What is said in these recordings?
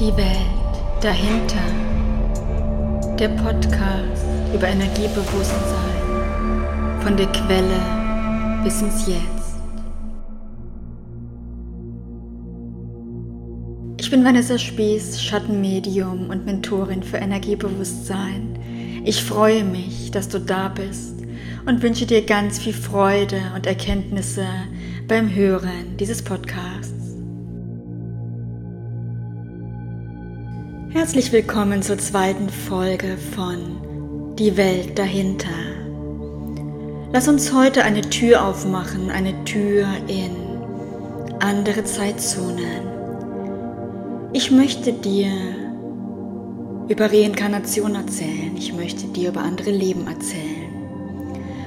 Die Welt dahinter. Der Podcast über Energiebewusstsein. Von der Quelle bis ins Jetzt. Ich bin Vanessa Spieß, Schattenmedium und Mentorin für Energiebewusstsein. Ich freue mich, dass du da bist und wünsche dir ganz viel Freude und Erkenntnisse beim Hören dieses Podcasts. Herzlich willkommen zur zweiten Folge von Die Welt dahinter. Lass uns heute eine Tür aufmachen, eine Tür in andere Zeitzonen. Ich möchte dir über Reinkarnation erzählen, ich möchte dir über andere Leben erzählen.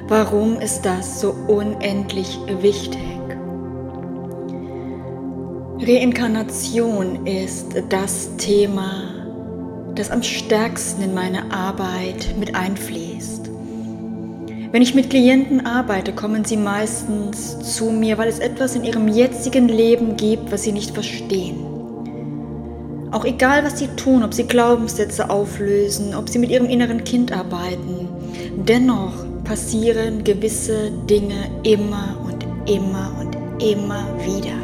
Warum ist das so unendlich wichtig? Reinkarnation ist das Thema, das am stärksten in meine Arbeit mit einfließt. Wenn ich mit Klienten arbeite, kommen sie meistens zu mir, weil es etwas in ihrem jetzigen Leben gibt, was sie nicht verstehen. Auch egal, was sie tun, ob sie Glaubenssätze auflösen, ob sie mit ihrem inneren Kind arbeiten, dennoch passieren gewisse Dinge immer und immer und immer wieder.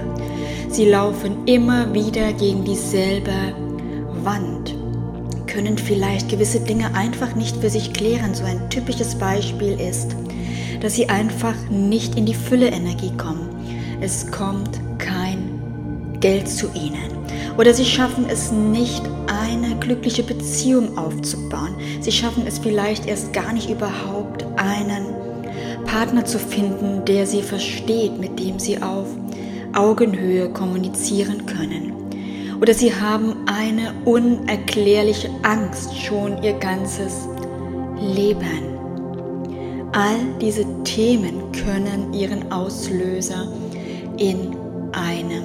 Sie laufen immer wieder gegen dieselbe Wand können vielleicht gewisse Dinge einfach nicht für sich klären. So ein typisches Beispiel ist, dass sie einfach nicht in die Fülle-Energie kommen. Es kommt kein Geld zu ihnen. Oder sie schaffen es nicht, eine glückliche Beziehung aufzubauen. Sie schaffen es vielleicht erst gar nicht überhaupt, einen Partner zu finden, der sie versteht, mit dem sie auf Augenhöhe kommunizieren können oder sie haben eine unerklärliche Angst schon ihr ganzes Leben. All diese Themen können ihren Auslöser in einem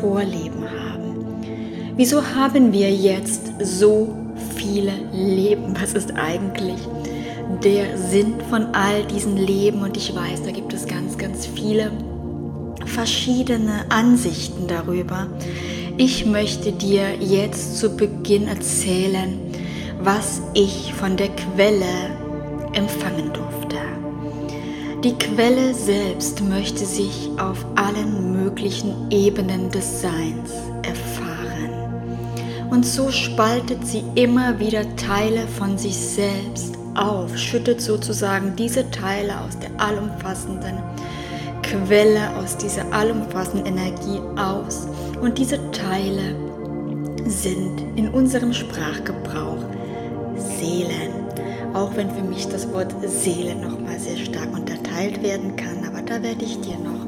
Vorleben haben. Wieso haben wir jetzt so viele Leben? Was ist eigentlich der Sinn von all diesen Leben? Und ich weiß, da gibt es ganz, ganz viele verschiedene Ansichten darüber. Ich möchte dir jetzt zu Beginn erzählen, was ich von der Quelle empfangen durfte. Die Quelle selbst möchte sich auf allen möglichen Ebenen des Seins erfahren. Und so spaltet sie immer wieder Teile von sich selbst auf, schüttet sozusagen diese Teile aus der allumfassenden Quelle, aus dieser allumfassenden Energie aus und diese Teile sind in unserem Sprachgebrauch Seelen. Auch wenn für mich das Wort Seele nochmal sehr stark unterteilt werden kann, aber da werde ich dir noch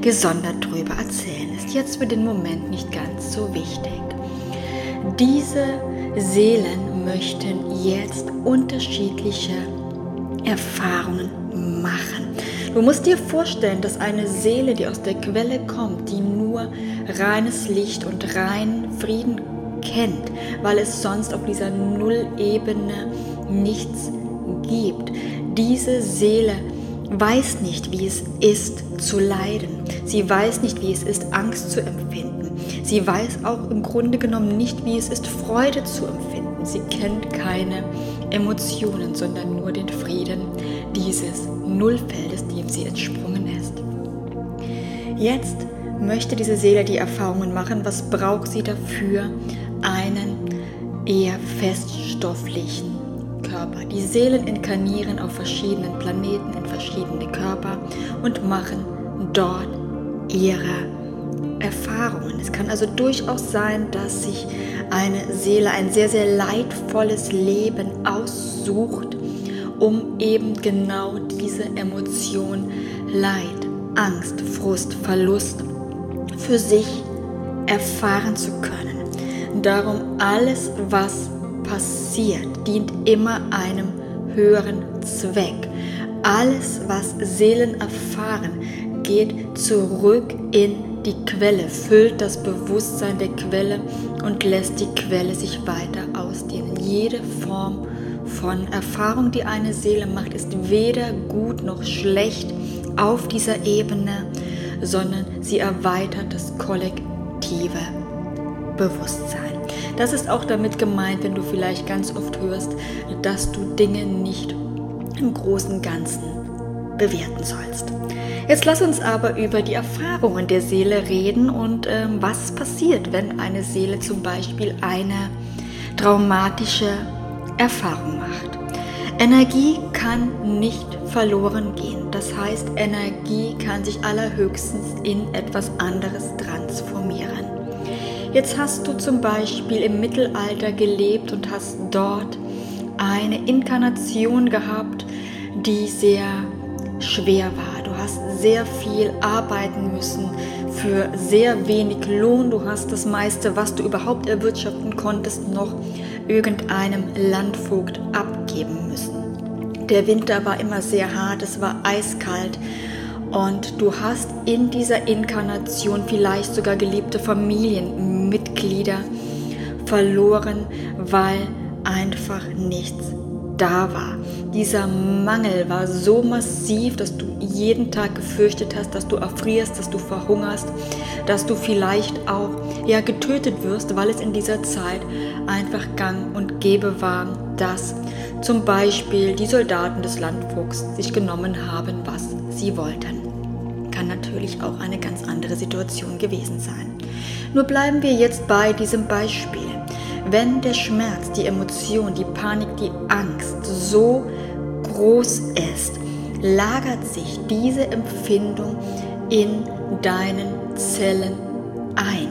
gesondert drüber erzählen. Ist jetzt für den Moment nicht ganz so wichtig. Diese Seelen möchten jetzt unterschiedliche Erfahrungen machen. Du musst dir vorstellen, dass eine Seele, die aus der Quelle kommt, die nur reines Licht und reinen Frieden kennt, weil es sonst auf dieser Nullebene nichts gibt. Diese Seele weiß nicht, wie es ist zu leiden. Sie weiß nicht, wie es ist, Angst zu empfinden. Sie weiß auch im Grunde genommen nicht, wie es ist, Freude zu empfinden. Sie kennt keine Emotionen, sondern nur den Frieden dieses Nullfeldes, dem sie entsprungen ist. Jetzt möchte diese Seele die Erfahrungen machen, was braucht sie dafür? Einen eher feststofflichen Körper. Die Seelen inkarnieren auf verschiedenen Planeten in verschiedene Körper und machen dort ihre Erfahrungen. Es kann also durchaus sein, dass sich eine Seele ein sehr, sehr leidvolles Leben aussucht, um eben genau diese Emotion Leid, Angst, Frust, Verlust für sich erfahren zu können. Darum alles, was passiert, dient immer einem höheren Zweck. Alles, was Seelen erfahren, geht zurück in die Quelle, füllt das Bewusstsein der Quelle und lässt die Quelle sich weiter ausdehnen. Jede Form von Erfahrung, die eine Seele macht, ist weder gut noch schlecht auf dieser Ebene, sondern sie erweitert das kollektive Bewusstsein. Das ist auch damit gemeint, wenn du vielleicht ganz oft hörst, dass du Dinge nicht im großen Ganzen bewerten sollst. Jetzt lass uns aber über die Erfahrungen der Seele reden und ähm, was passiert, wenn eine Seele zum Beispiel eine traumatische Erfahrung macht. Energie kann nicht verloren gehen. Das heißt, Energie kann sich allerhöchstens in etwas anderes transformieren. Jetzt hast du zum Beispiel im Mittelalter gelebt und hast dort eine Inkarnation gehabt, die sehr schwer war. Du hast sehr viel arbeiten müssen für sehr wenig Lohn. Du hast das meiste, was du überhaupt erwirtschaften konntest, noch irgendeinem Landvogt abgeben müssen. Der Winter war immer sehr hart, es war eiskalt und du hast in dieser Inkarnation vielleicht sogar geliebte Familienmitglieder verloren, weil einfach nichts da war. Dieser Mangel war so massiv, dass du jeden Tag gefürchtet hast, dass du erfrierst, dass du verhungerst, dass du vielleicht auch ja getötet wirst, weil es in dieser Zeit einfach gang und gäbe war, dass zum Beispiel die Soldaten des Landvogts sich genommen haben, was sie wollten. Kann natürlich auch eine ganz andere Situation gewesen sein. Nur bleiben wir jetzt bei diesem Beispiel. Wenn der Schmerz, die Emotion, die Panik, die Angst so groß ist, lagert sich diese Empfindung in deinen Zellen ein.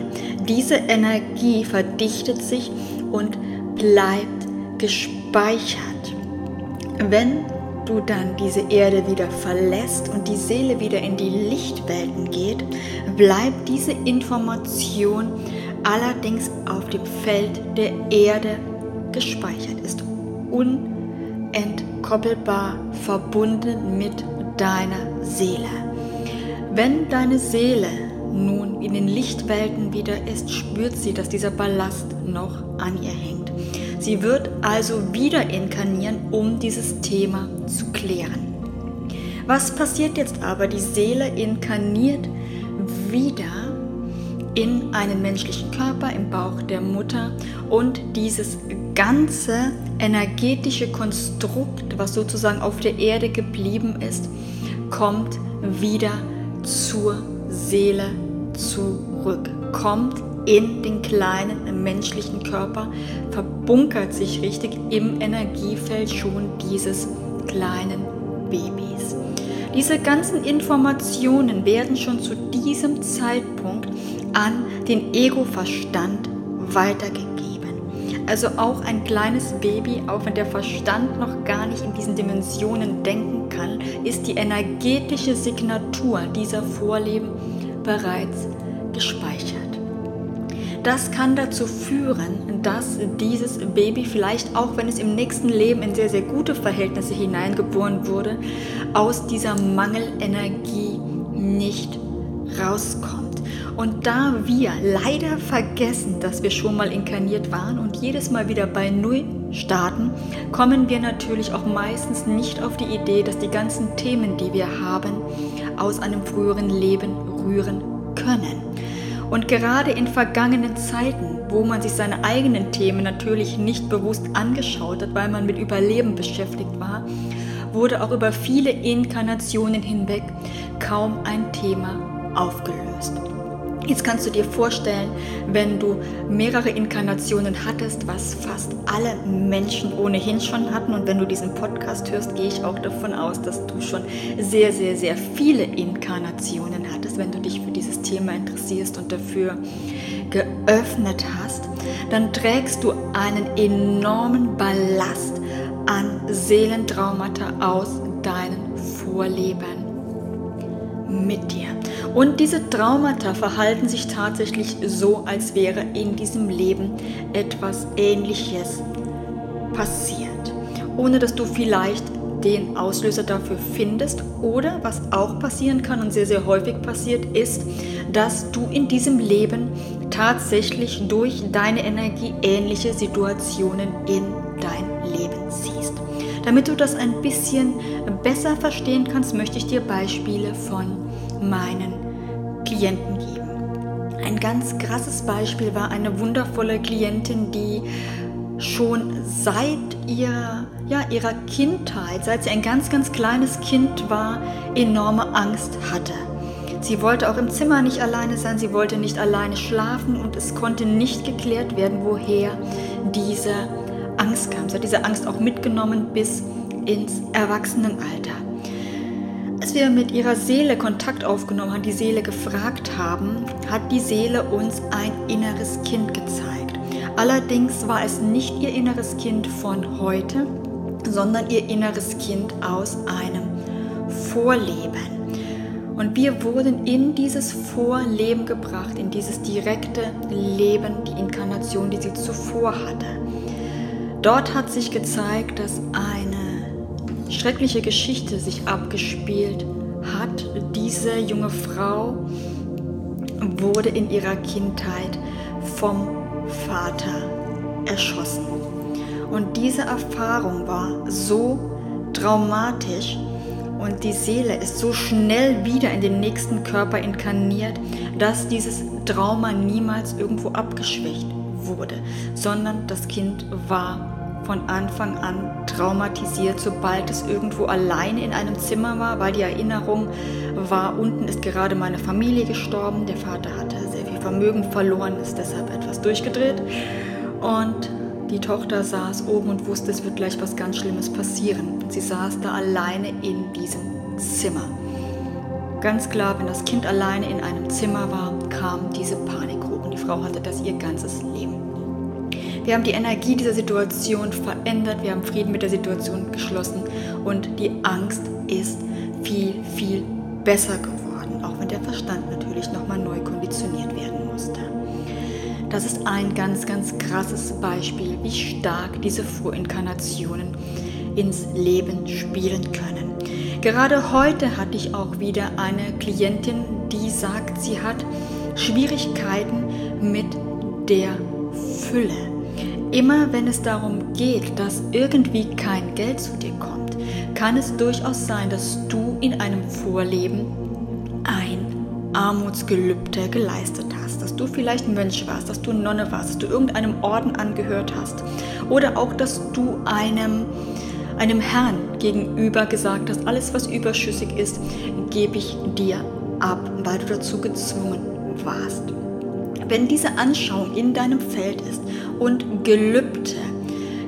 Diese Energie verdichtet sich und bleibt gespeichert. Wenn du dann diese Erde wieder verlässt und die Seele wieder in die Lichtwelten geht, bleibt diese Information allerdings auf dem Feld der Erde gespeichert, ist unentkoppelbar verbunden mit deiner Seele. Wenn deine Seele nun in den Lichtwelten wieder ist, spürt sie, dass dieser Ballast noch an ihr hängt. Sie wird also wieder inkarnieren, um dieses Thema zu klären. Was passiert jetzt aber? Die Seele inkarniert wieder in einen menschlichen Körper im Bauch der Mutter und dieses ganze energetische Konstrukt, was sozusagen auf der Erde geblieben ist, kommt wieder zur Seele zurück, kommt in den kleinen menschlichen Körper, verbunkert sich richtig im Energiefeld schon dieses kleinen Babys. Diese ganzen Informationen werden schon zu diesem Zeitpunkt an den Ego-Verstand weitergegeben. Also auch ein kleines Baby, auch wenn der Verstand noch gar nicht in diesen Dimensionen denken kann, ist die energetische Signatur dieser Vorleben bereits gespeichert. Das kann dazu führen, dass dieses Baby vielleicht auch, wenn es im nächsten Leben in sehr, sehr gute Verhältnisse hineingeboren wurde, aus dieser Mangelenergie nicht rauskommt. Und da wir leider vergessen, dass wir schon mal inkarniert waren und jedes Mal wieder bei Null starten, kommen wir natürlich auch meistens nicht auf die Idee, dass die ganzen Themen, die wir haben, aus einem früheren Leben rühren können. Und gerade in vergangenen Zeiten, wo man sich seine eigenen Themen natürlich nicht bewusst angeschaut hat, weil man mit Überleben beschäftigt war, wurde auch über viele Inkarnationen hinweg kaum ein Thema aufgelöst. Jetzt kannst du dir vorstellen, wenn du mehrere Inkarnationen hattest, was fast alle Menschen ohnehin schon hatten. Und wenn du diesen Podcast hörst, gehe ich auch davon aus, dass du schon sehr, sehr, sehr viele Inkarnationen hattest, wenn du dich für dieses Thema interessierst und dafür geöffnet hast. Dann trägst du einen enormen Ballast an Seelentraumata aus deinen Vorleben mit dir. Und diese Traumata verhalten sich tatsächlich so, als wäre in diesem Leben etwas Ähnliches passiert, ohne dass du vielleicht den Auslöser dafür findest oder was auch passieren kann und sehr, sehr häufig passiert ist, dass du in diesem Leben tatsächlich durch deine Energie ähnliche Situationen in dein Leben ziehst. Damit du das ein bisschen besser verstehen kannst, möchte ich dir Beispiele von meinen Klienten geben. Ein ganz krasses Beispiel war eine wundervolle Klientin, die schon seit ihrer, ja, ihrer Kindheit, seit sie ein ganz, ganz kleines Kind war, enorme Angst hatte. Sie wollte auch im Zimmer nicht alleine sein, sie wollte nicht alleine schlafen und es konnte nicht geklärt werden, woher diese Angst kam. Sie hat diese Angst auch mitgenommen bis ins Erwachsenenalter. Als wir mit ihrer Seele Kontakt aufgenommen haben, die Seele gefragt haben, hat die Seele uns ein inneres Kind gezeigt. Allerdings war es nicht ihr inneres Kind von heute, sondern ihr inneres Kind aus einem Vorleben. Und wir wurden in dieses Vorleben gebracht, in dieses direkte Leben, die Inkarnation, die sie zuvor hatte. Dort hat sich gezeigt, dass eine schreckliche Geschichte sich abgespielt hat. Diese junge Frau wurde in ihrer Kindheit vom Vater erschossen. Und diese Erfahrung war so traumatisch, und die Seele ist so schnell wieder in den nächsten Körper inkarniert, dass dieses Trauma niemals irgendwo abgeschwächt wurde, sondern das Kind war von Anfang an traumatisiert, sobald es irgendwo alleine in einem Zimmer war, weil die Erinnerung war, unten ist gerade meine Familie gestorben, der Vater hatte sehr viel Vermögen verloren, ist deshalb etwas durchgedreht und die Tochter saß oben und wusste, es wird gleich was ganz Schlimmes passieren. Sie saß da alleine in diesem Zimmer. Ganz klar, wenn das Kind alleine in einem Zimmer war, kam diese Panik hoch und die Frau hatte das ihr ganzes Leben. Wir haben die Energie dieser Situation verändert, wir haben Frieden mit der Situation geschlossen und die Angst ist viel, viel besser geworden, auch wenn der Verstand natürlich nochmal neu konditioniert werden musste. Das ist ein ganz, ganz krasses Beispiel, wie stark diese Vorinkarnationen ins Leben spielen können. Gerade heute hatte ich auch wieder eine Klientin, die sagt, sie hat Schwierigkeiten mit der Fülle. Immer wenn es darum geht, dass irgendwie kein Geld zu dir kommt, kann es durchaus sein, dass du in einem Vorleben ein Armutsgelübde geleistet hast, dass du vielleicht Mönch warst, dass du Nonne warst, dass du irgendeinem Orden angehört hast oder auch, dass du einem, einem Herrn gegenüber gesagt hast, alles was überschüssig ist, gebe ich dir ab, weil du dazu gezwungen warst. Wenn diese Anschauung in deinem Feld ist und Gelübde,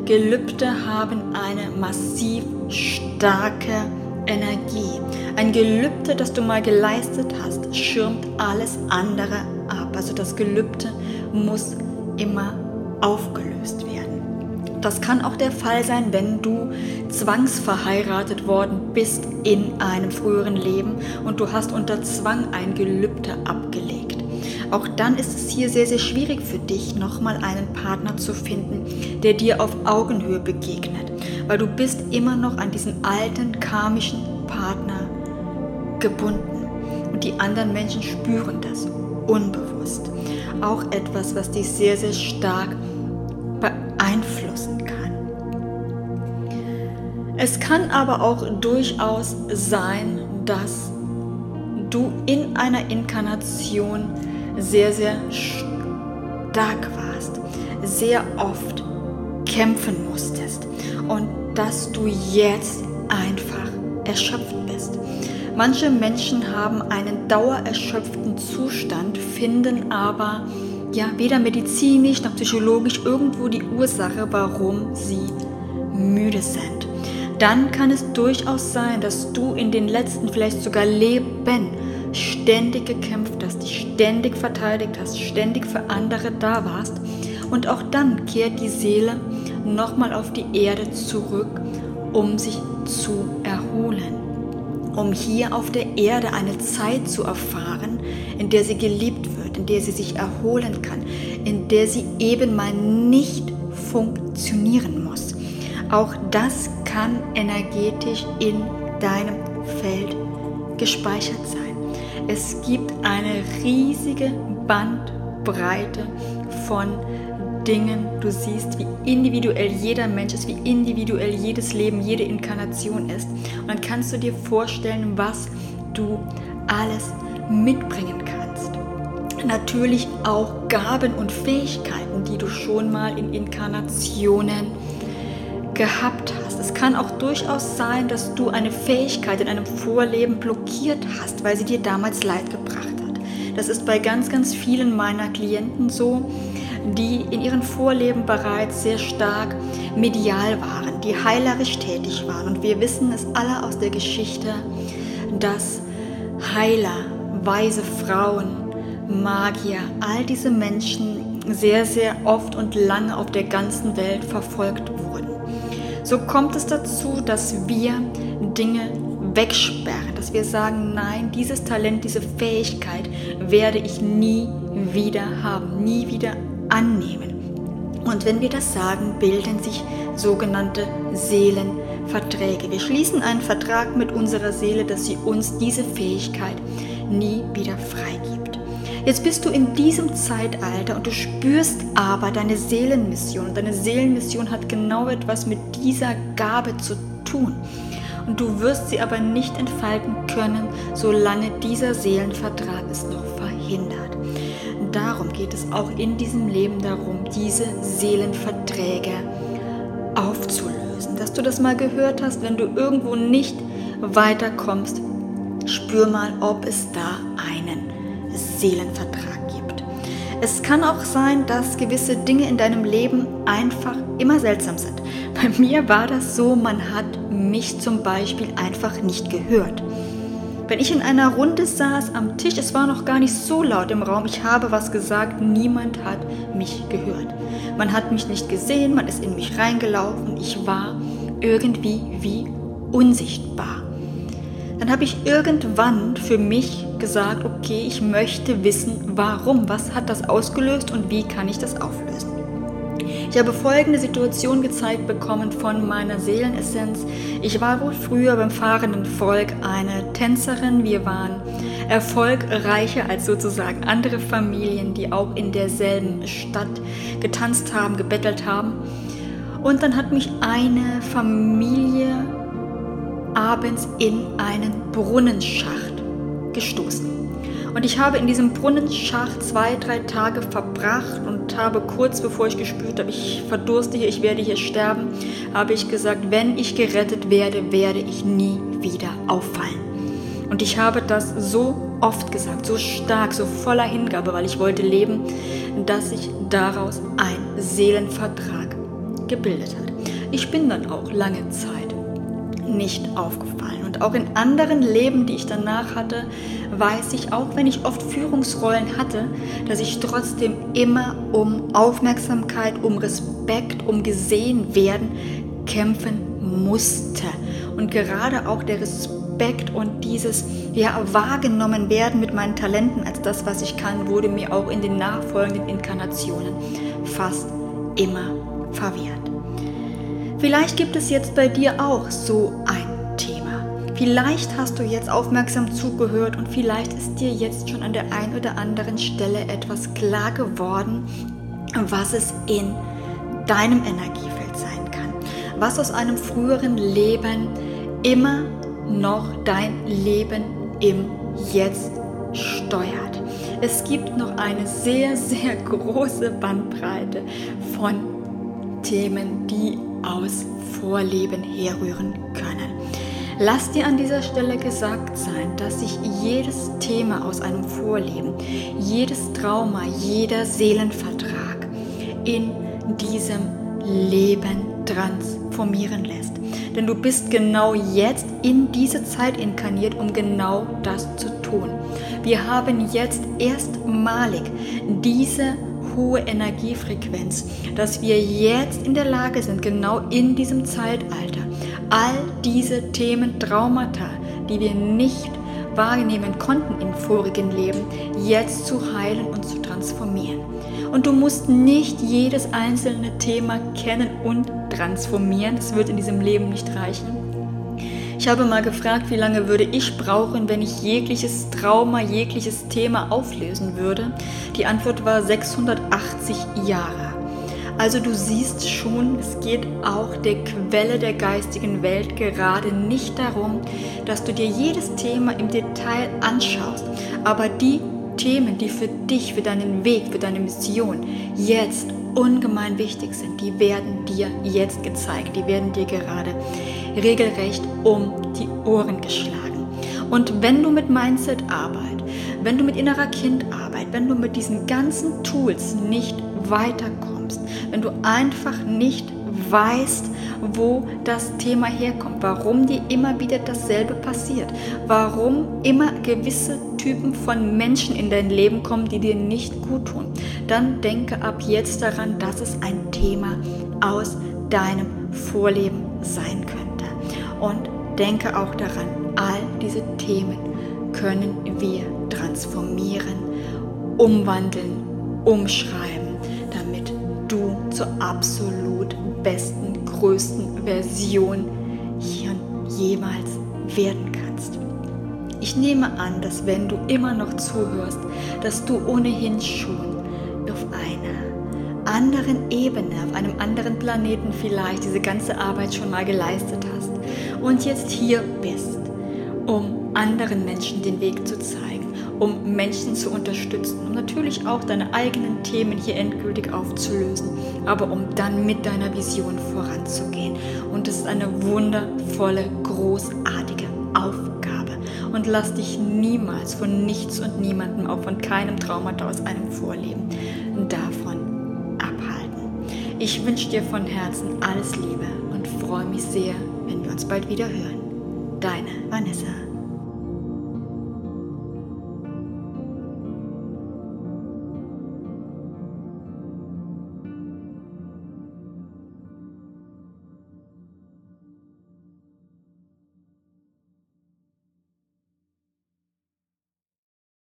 Gelübde haben eine massiv starke Energie. Ein Gelübde, das du mal geleistet hast, schirmt alles andere ab. Also das Gelübde muss immer aufgelöst werden. Das kann auch der Fall sein, wenn du zwangsverheiratet worden bist in einem früheren Leben und du hast unter Zwang ein Gelübde abgelegt. Auch dann ist es hier sehr, sehr schwierig für dich, nochmal einen Partner zu finden, der dir auf Augenhöhe begegnet, weil du bist immer noch an diesen alten karmischen Partner gebunden. Und die anderen Menschen spüren das unbewusst. Auch etwas, was dich sehr, sehr stark beeinflussen kann. Es kann aber auch durchaus sein, dass du in einer Inkarnation sehr, sehr stark warst, sehr oft kämpfen musstest und dass du jetzt einfach erschöpft bist. Manche Menschen haben einen dauererschöpften Zustand, finden aber ja weder medizinisch noch psychologisch irgendwo die Ursache, warum sie müde sind. Dann kann es durchaus sein, dass du in den letzten vielleicht sogar Leben ständig gekämpft hast, dich ständig verteidigt hast, ständig für andere da warst. Und auch dann kehrt die Seele nochmal auf die Erde zurück, um sich zu erholen. Um hier auf der Erde eine Zeit zu erfahren, in der sie geliebt wird, in der sie sich erholen kann, in der sie eben mal nicht funktionieren muss. Auch das kann energetisch in deinem Feld gespeichert sein. Es gibt eine riesige Bandbreite von Dingen. Du siehst, wie individuell jeder Mensch ist, wie individuell jedes Leben, jede Inkarnation ist. Und dann kannst du dir vorstellen, was du alles mitbringen kannst. natürlich auch Gaben und Fähigkeiten, die du schon mal in Inkarnationen gehabt hast. Es kann auch durchaus sein, dass du eine Fähigkeit in einem Vorleben blockiert hast, weil sie dir damals Leid gebracht hat. Das ist bei ganz, ganz vielen meiner Klienten so, die in ihren Vorleben bereits sehr stark medial waren, die heilerisch tätig waren. Und wir wissen es alle aus der Geschichte, dass Heiler, weise Frauen, Magier, all diese Menschen sehr, sehr oft und lange auf der ganzen Welt verfolgt wurden. So kommt es dazu, dass wir Dinge wegsperren, dass wir sagen, nein, dieses Talent, diese Fähigkeit werde ich nie wieder haben, nie wieder annehmen. Und wenn wir das sagen, bilden sich sogenannte Seelenverträge. Wir schließen einen Vertrag mit unserer Seele, dass sie uns diese Fähigkeit nie wieder freigibt. Jetzt bist du in diesem Zeitalter und du spürst aber deine Seelenmission. Deine Seelenmission hat genau etwas mit dieser Gabe zu tun. Und du wirst sie aber nicht entfalten können, solange dieser Seelenvertrag es noch verhindert darum geht es auch in diesem Leben darum, diese Seelenverträge aufzulösen. Dass du das mal gehört hast, wenn du irgendwo nicht weiterkommst, spür mal, ob es da einen Seelenvertrag gibt. Es kann auch sein, dass gewisse Dinge in deinem Leben einfach immer seltsam sind. Bei mir war das so, man hat mich zum Beispiel einfach nicht gehört. Wenn ich in einer Runde saß am Tisch, es war noch gar nicht so laut im Raum, ich habe was gesagt, niemand hat mich gehört. Man hat mich nicht gesehen, man ist in mich reingelaufen, ich war irgendwie wie unsichtbar. Dann habe ich irgendwann für mich gesagt, okay, ich möchte wissen, warum, was hat das ausgelöst und wie kann ich das auflösen. Ich habe folgende Situation gezeigt bekommen von meiner Seelenessenz. Ich war wohl früher beim fahrenden Volk eine Tänzerin. Wir waren erfolgreicher als sozusagen andere Familien, die auch in derselben Stadt getanzt haben, gebettelt haben. Und dann hat mich eine Familie abends in einen Brunnenschacht gestoßen. Und ich habe in diesem Brunnenschacht zwei, drei Tage verbracht und habe kurz bevor ich gespürt habe, ich verdurste hier, ich werde hier sterben, habe ich gesagt, wenn ich gerettet werde, werde ich nie wieder auffallen. Und ich habe das so oft gesagt, so stark, so voller Hingabe, weil ich wollte leben, dass sich daraus ein Seelenvertrag gebildet hat. Ich bin dann auch lange Zeit nicht aufgefallen. Auch in anderen Leben, die ich danach hatte, weiß ich, auch wenn ich oft Führungsrollen hatte, dass ich trotzdem immer um Aufmerksamkeit, um Respekt, um gesehen werden kämpfen musste. Und gerade auch der Respekt und dieses ja, wahrgenommen werden mit meinen Talenten als das, was ich kann, wurde mir auch in den nachfolgenden Inkarnationen fast immer verwehrt. Vielleicht gibt es jetzt bei dir auch so ein Vielleicht hast du jetzt aufmerksam zugehört und vielleicht ist dir jetzt schon an der einen oder anderen Stelle etwas klar geworden, was es in deinem Energiefeld sein kann. Was aus einem früheren Leben immer noch dein Leben im Jetzt steuert. Es gibt noch eine sehr, sehr große Bandbreite von Themen, die aus Vorleben herrühren können. Lass dir an dieser Stelle gesagt sein, dass sich jedes Thema aus einem Vorleben, jedes Trauma, jeder Seelenvertrag in diesem Leben transformieren lässt. Denn du bist genau jetzt in diese Zeit inkarniert, um genau das zu tun. Wir haben jetzt erstmalig diese hohe Energiefrequenz, dass wir jetzt in der Lage sind, genau in diesem Zeitalter all diese Themen, Traumata, die wir nicht wahrnehmen konnten im vorigen Leben, jetzt zu heilen und zu transformieren. Und du musst nicht jedes einzelne Thema kennen und transformieren. Das wird in diesem Leben nicht reichen. Ich habe mal gefragt, wie lange würde ich brauchen, wenn ich jegliches Trauma, jegliches Thema auflösen würde. Die Antwort war 680 Jahre. Also du siehst schon, es geht auch der Quelle der geistigen Welt gerade nicht darum, dass du dir jedes Thema im Detail anschaust, aber die Themen, die für dich, für deinen Weg, für deine Mission jetzt ungemein wichtig sind, die werden dir jetzt gezeigt, die werden dir gerade regelrecht um die Ohren geschlagen. Und wenn du mit Mindset-Arbeit, wenn du mit innerer Kindarbeit, wenn du mit diesen ganzen Tools nicht weiterkommst, wenn du einfach nicht weißt, wo das Thema herkommt, warum dir immer wieder dasselbe passiert, warum immer gewisse Typen von Menschen in dein Leben kommen, die dir nicht gut tun, dann denke ab jetzt daran, dass es ein Thema aus deinem Vorleben sein könnte. Und denke auch daran, all diese Themen können wir transformieren, umwandeln, umschreiben, zur absolut besten, größten Version hier jemals werden kannst. Ich nehme an, dass wenn du immer noch zuhörst, dass du ohnehin schon auf einer anderen Ebene, auf einem anderen Planeten vielleicht diese ganze Arbeit schon mal geleistet hast und jetzt hier bist, um anderen Menschen den Weg zu zeigen um Menschen zu unterstützen, um natürlich auch deine eigenen Themen hier endgültig aufzulösen, aber um dann mit deiner Vision voranzugehen. Und es ist eine wundervolle, großartige Aufgabe. Und lass dich niemals von nichts und niemandem, auch von keinem Traumata aus einem Vorleben, davon abhalten. Ich wünsche dir von Herzen alles Liebe und freue mich sehr, wenn wir uns bald wieder hören. Deine Vanessa.